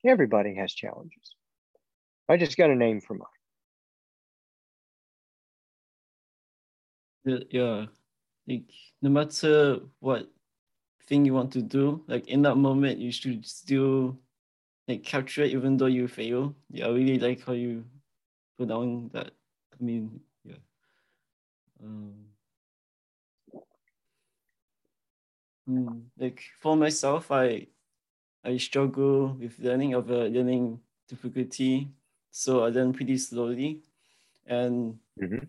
Everybody has challenges. I just got a name for mine. Yeah, like no matter what thing you want to do, like in that moment, you should still like capture it even though you fail. Yeah, I really like how you put down that. I mean, yeah. Um, mm, like for myself, I I struggle with learning of a learning difficulty, so I learn pretty slowly, and mm-hmm.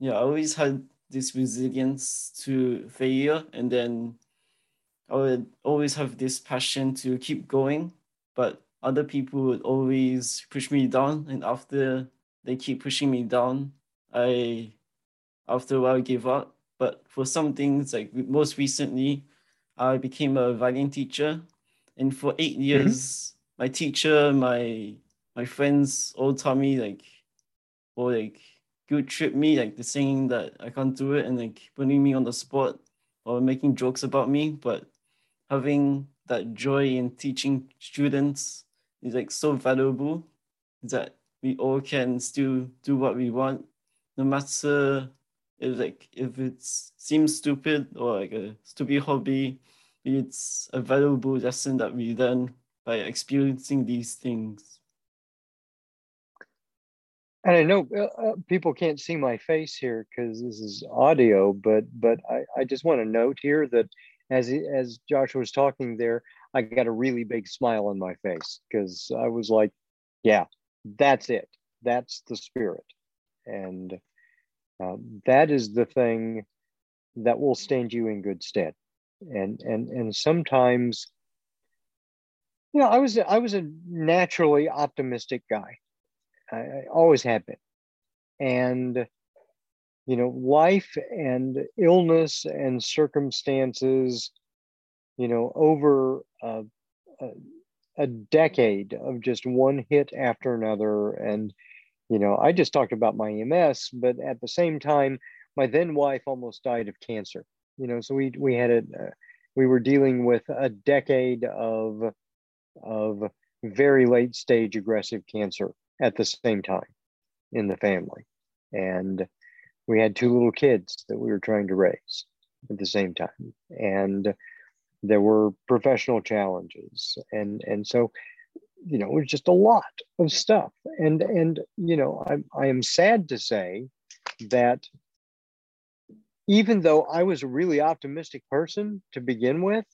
yeah, I always had this resilience to failure, and then I would always have this passion to keep going, but other people would always push me down, and after they keep pushing me down, I after a while give up. But for some things, like most recently, I became a violin teacher and for eight mm-hmm. years, mm-hmm. my teacher, my my friends all taught me like, or like guilt trip me, like the saying that I can't do it and like putting me on the spot or making jokes about me. But having that joy in teaching students is like so valuable that we all can still do what we want, no matter if like if it seems stupid or like a stupid hobby it's a valuable lesson that we learn by experiencing these things. And I know uh, uh people can't see my face here because this is audio, but but I, I just want to note here that as as Joshua was talking there, I got a really big smile on my face because I was like, yeah, that's it. That's the spirit, and uh, that is the thing that will stand you in good stead. And and and sometimes you know i was i was a naturally optimistic guy I, I always have been. And you know life and illness and circumstances you know over a, a, a decade of just one hit after another. And you know i just talked about my ms but at the same time my then wife almost died of cancer. You know so we we had a uh, we were dealing with a decade of of very late stage aggressive cancer at the same time in the family. And we had two little kids that we were trying to raise at the same time. And there were professional challenges. And and so you know it was just a lot of stuff. And and you know i, I am sad to say that even though I was a really optimistic person to begin with,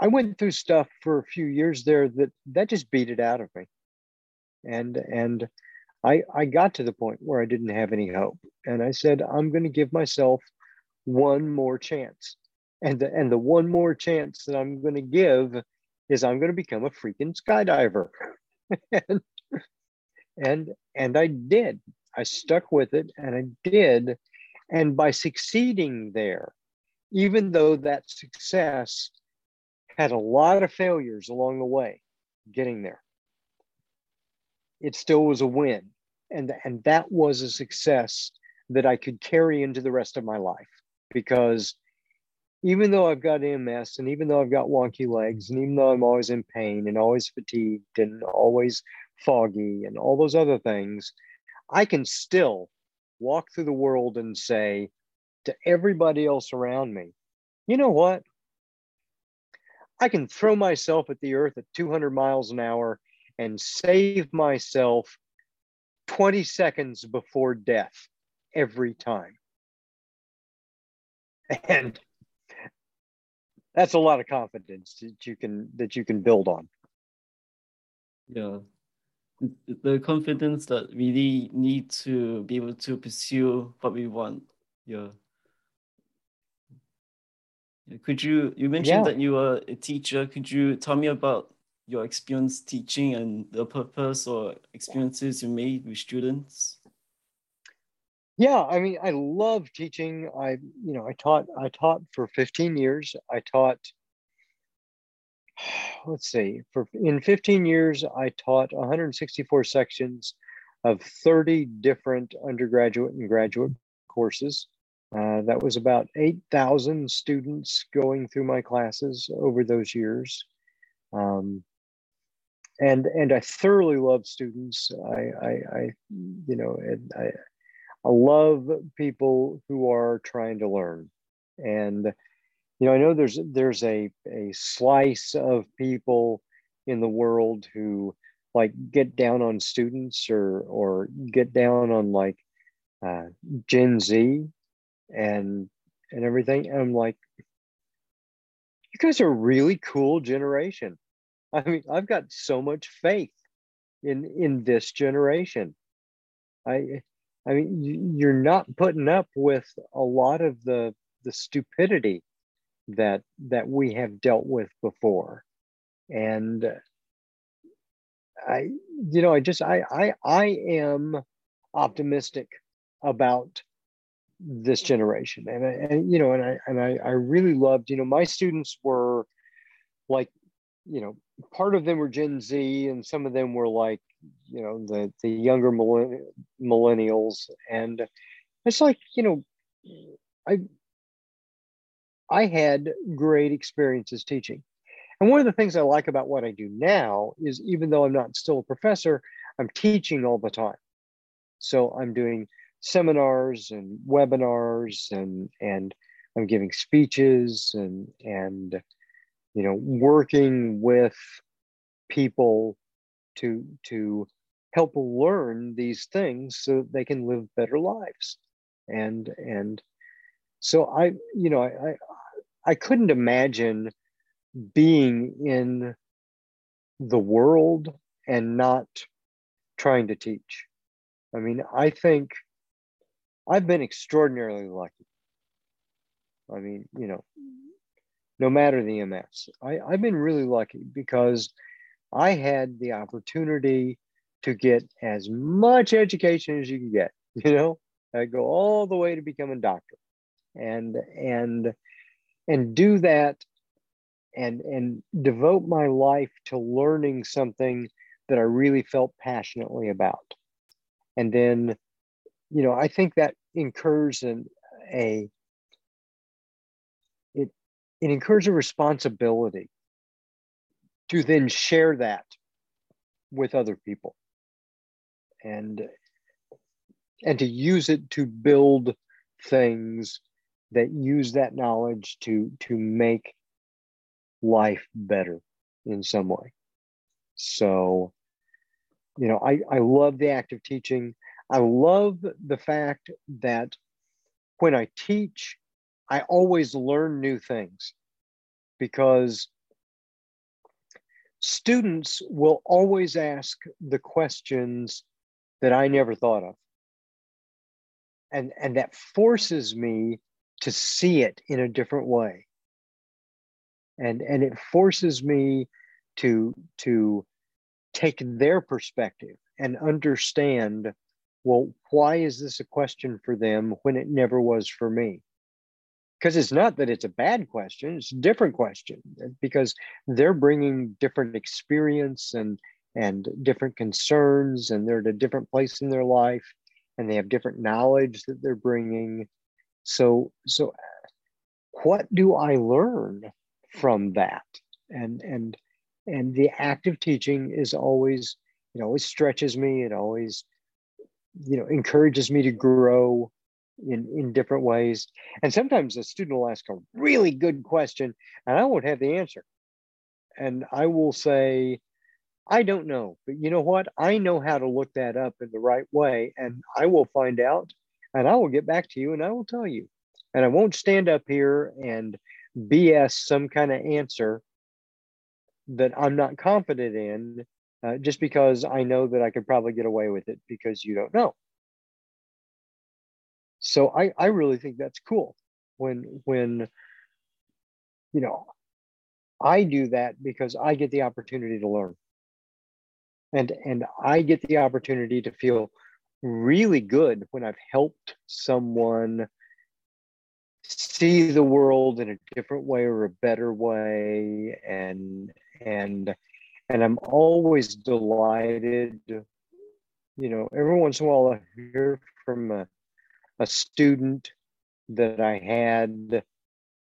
I went through stuff for a few years there that that just beat it out of me. And and I I got to the point where I didn't have any hope. And I said, I'm going to give myself one more chance. And the, and the one more chance that I'm going to give is I'm going to become a freaking skydiver. and, and and I did. I stuck with it and I did. And by succeeding there, even though that success had a lot of failures along the way getting there, it still was a win. And, and that was a success that I could carry into the rest of my life because even though I've got MS and even though I've got wonky legs and even though I'm always in pain and always fatigued and always foggy and all those other things, I can still walk through the world and say to everybody else around me, you know what? I can throw myself at the earth at 200 miles an hour and save myself 20 seconds before death every time. and that's a lot of confidence that you can that you can build on. Yeah. The confidence that we really need to be able to pursue what we want. Yeah could you you mentioned yeah. that you were a teacher. Could you tell me about your experience teaching and the purpose or experiences you made with students? Yeah i mean i love teaching. I you know i taught i taught for 15 years. I taught let's see for in 15 years i taught 164 sections of 30 different undergraduate and graduate courses uh, that was about 8000 students going through my classes over those years um, and and i thoroughly love students i i, I you know I, I love people who are trying to learn. And you know, I know there's there's a a slice of people in the world who like get down on students or or get down on like uh, Gen Z and and everything. And I'm like, you guys are a really cool generation. I mean, I've got so much faith in in this generation. I I mean, you're not putting up with a lot of the the stupidity that that we have dealt with before, and I, you know, I just I I I am optimistic about this generation, and I, and you know, and I and I I really loved, you know, my students were like, you know, part of them were Gen Z, and some of them were like you know the the younger millennials. And it's like you know i i had great experiences teaching. And one of the things i like about what i do now is even though i'm not still a professor i'm teaching all the time. So i'm doing seminars and webinars and and i'm giving speeches and and you know working with people to to help learn these things so they can live better lives. And and so i you know i i, I couldn't imagine being in the world and not trying to teach. I mean i think i've been extraordinarily lucky i mean you know no matter the ms I, i've been really lucky because I had the opportunity to get as much education as you can get, you know, I go all the way to become a doctor and and and do that and and devote my life to learning something that I really felt passionately about. And then, you know, I think that incurs an a it it incurs a responsibility to then share that with other people. And and to use it to build things that use that knowledge to to make life better in some way. So you know i i love the act of teaching i love the fact that when i teach i always learn new things because students will always ask the questions that I never thought of. And, and that forces me to see it in a different way. And, and it forces me to, to take their perspective and understand well, why is this a question for them when it never was for me? because it's not that it's a bad question it's a different question eh, because they're bringing different experience and and different concerns and they're at a different place in their life and they have different knowledge that they're bringing so so uh, what do i learn from that and and and the act of teaching is always it always stretches me it always you know encourages me to grow in, in different ways. And sometimes a student will ask a really good question and I won't have the answer. And I will say, I don't know, but you know what? I know how to look that up in the right way and I will find out and I will get back to you and I will tell you. And I won't stand up here and BS some kind of answer that I'm not confident in uh, just because I know that I could probably get away with it because you don't know. So I, I really think that's cool when when you know I do that because I get the opportunity to learn. And and I get the opportunity to feel really good when I've helped someone see the world in a different way or a better way and and and i'm always delighted you know every once in a while i hear from a, a student that i had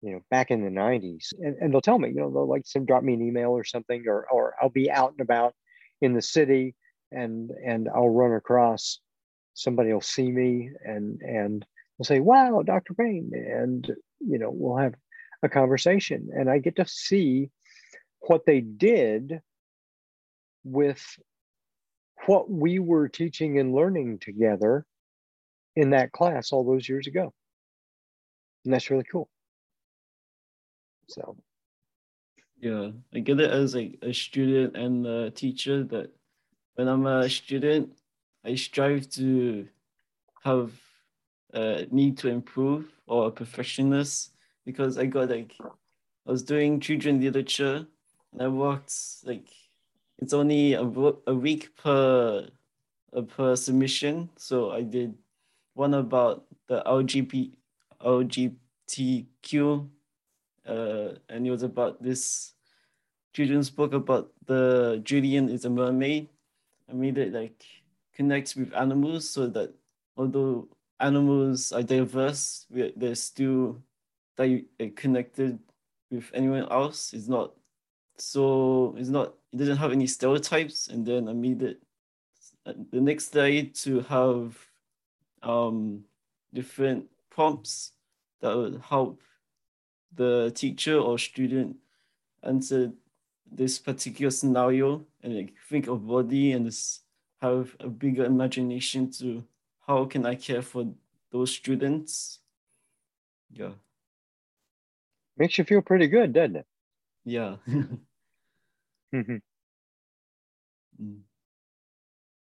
you know back in the 90s and, and they'll tell me you know they'll like some drop me an email or something or or i'll be out and about in the city and and i'll run across somebody will see me and and will say, wow, Dr. Payne. And, you know, we'll have a conversation. And I get to see what they did with what we were teaching and learning together in that class all those years ago. And that's really cool. So, yeah, I get it as like a student and a teacher that when I'm a student, I strive to have uh, need to improve or a perfectionist because I got like I was doing children literature and I worked like it's only a, a week per uh, per submission. So I did one about the LGBT LGBTQ uh, and it was about this children's book about the Julian is a mermaid. I made it like connect with animals so that although animals are diverse, they're still they connected with anyone else. It's not so it's not it doesn't have any stereotypes. And then I made it uh, the next day to have um different prompts that would help the teacher or student answer this particular scenario and like think of body and have a bigger imagination to how can I care for those students? Yeah. Makes you feel pretty good, doesn't it? Yeah. mm.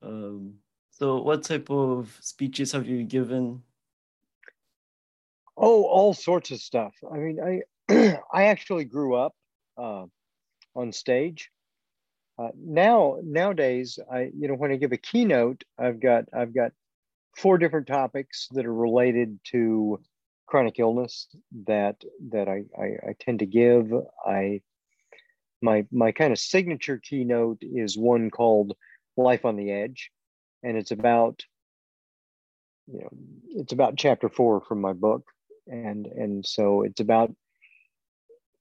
um, so, what type of speeches have you given? Oh, all sorts of stuff. I mean, I I actually grew up uh, on stage. Uh, now nowadays, I you know when I give a keynote, I've got I've got four different topics that are related to chronic illness that that I, I, I tend to give. I my my kind of signature keynote is one called Life on the Edge, and it's about you know it's about chapter four from my book, and and so it's about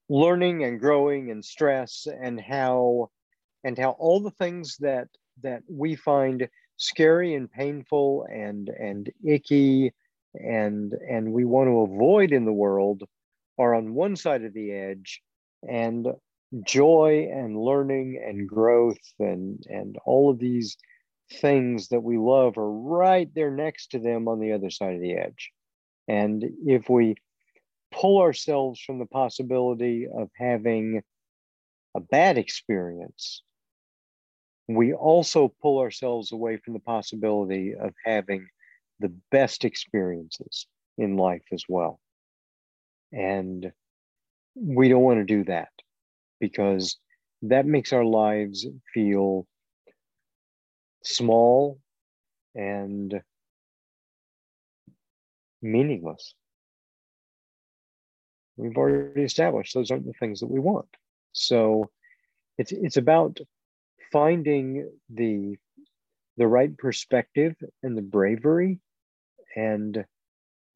learning and growing and stress and how and how all the things that that we find scary and painful and and icky and and we want to avoid in the world are on one side of the edge. And joy and learning and growth and and all of these things that we love are right there next to them on the other side of the edge and if we pull ourselves from the possibility of having a bad experience we also pull ourselves away from the possibility of having the best experiences in life as well. And we don't want to do that because that makes our lives feel small and meaningless. We've already established those aren't the things that we want. So it's it's about finding the the right perspective and the bravery and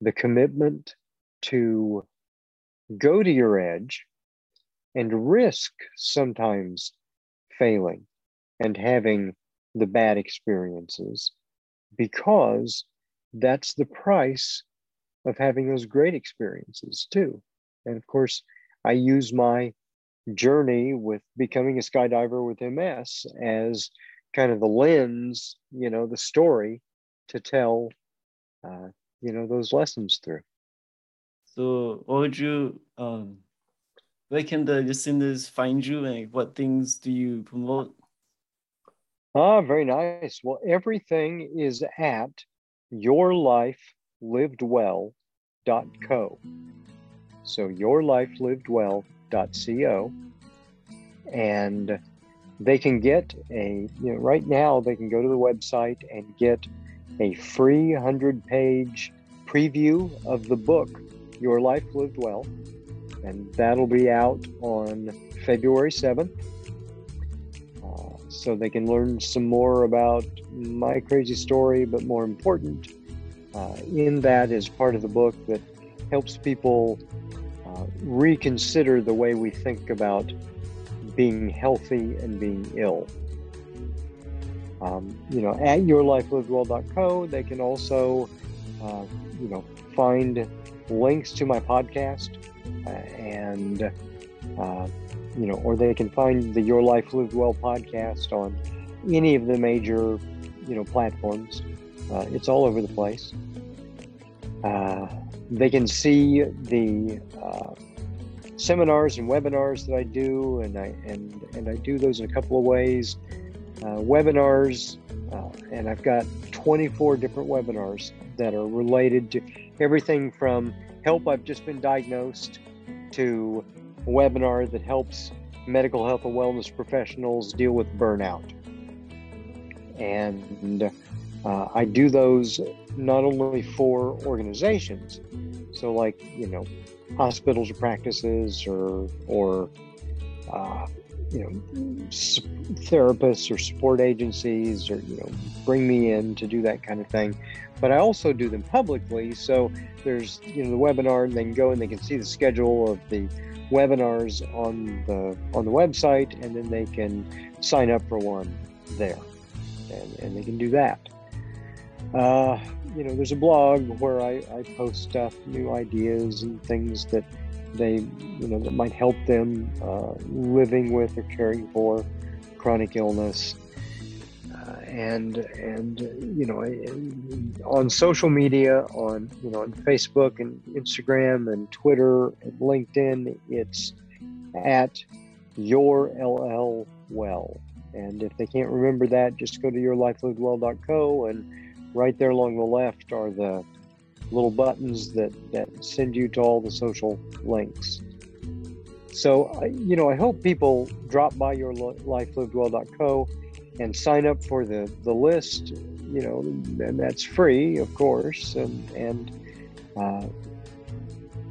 the commitment to go to your edge and risk sometimes failing and having the bad experiences because that's the price of having those great experiences too. And of course, I use my journey with becoming a skydiver with MS as kind of the lens, you know, the story to tell, uh, you know, those lessons through. So, what would you, um, where can the listeners find you and what things do you promote? Ah, very nice. Well, everything is at yourlifelivedwell.co. So, yourlifelivedwell.co. And they can get a, you know, right now they can go to the website and get a free 100 page preview of the book, Your Life Lived Well. And that'll be out on February 7th. Uh, so they can learn some more about my crazy story, but more important, uh, in that is part of the book that helps people uh, reconsider the way we think about being healthy and being ill. Um, you know, at yourlifelivedwell.co, they can also, uh, you know, find links to my podcast uh, and, uh, you know, or they can find the Your Life Lived Well podcast on any of the major, you know, platforms. Uh, it's all over the place. Uh, they can see the uh, seminars and webinars that I do, and I and and I do those in a couple of ways. Uh, webinars, and I've got 24 different webinars that are related to everything from help I've just been diagnosed to a webinar that helps medical health and wellness professionals deal with burnout. And uh, I do those not only for organizations, so like, you know, hospitals or practices or or uh, you know therapists or support agencies or you know bring me in to do that kind of thing. But i also do them publicly. So there's you know the webinar and they can go and they can see the schedule of the webinars on the on the website and then they can sign up for one there. And, and they can do that. Uh, you know, there's a blog where I, I post stuff, new ideas and things that they, you know, that might help them uh, living with or caring for chronic illness. Uh, and and you know on social media on you know on Facebook and Instagram and Twitter and LinkedIn it's at your LL well and if they can't remember that just go to yourlifelivedwell.co and right there along the left are the little buttons that, that send you to all the social links. So, you know, I hope people drop by your lifelivedwell.co and sign up for the, the list, you know, and that's free, of course. And, and uh,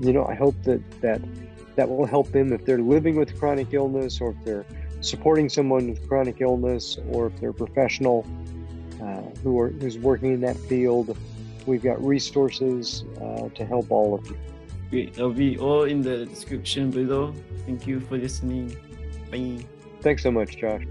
you know, I hope that, that that will help them if they're living with chronic illness or if they're supporting someone with chronic illness or if they're professional uh, who are who's working in that field. We've got resources uh, to help all of you. Great. They'll be all in the description below. Thank you for listening. Bye. Thanks so much, Josh.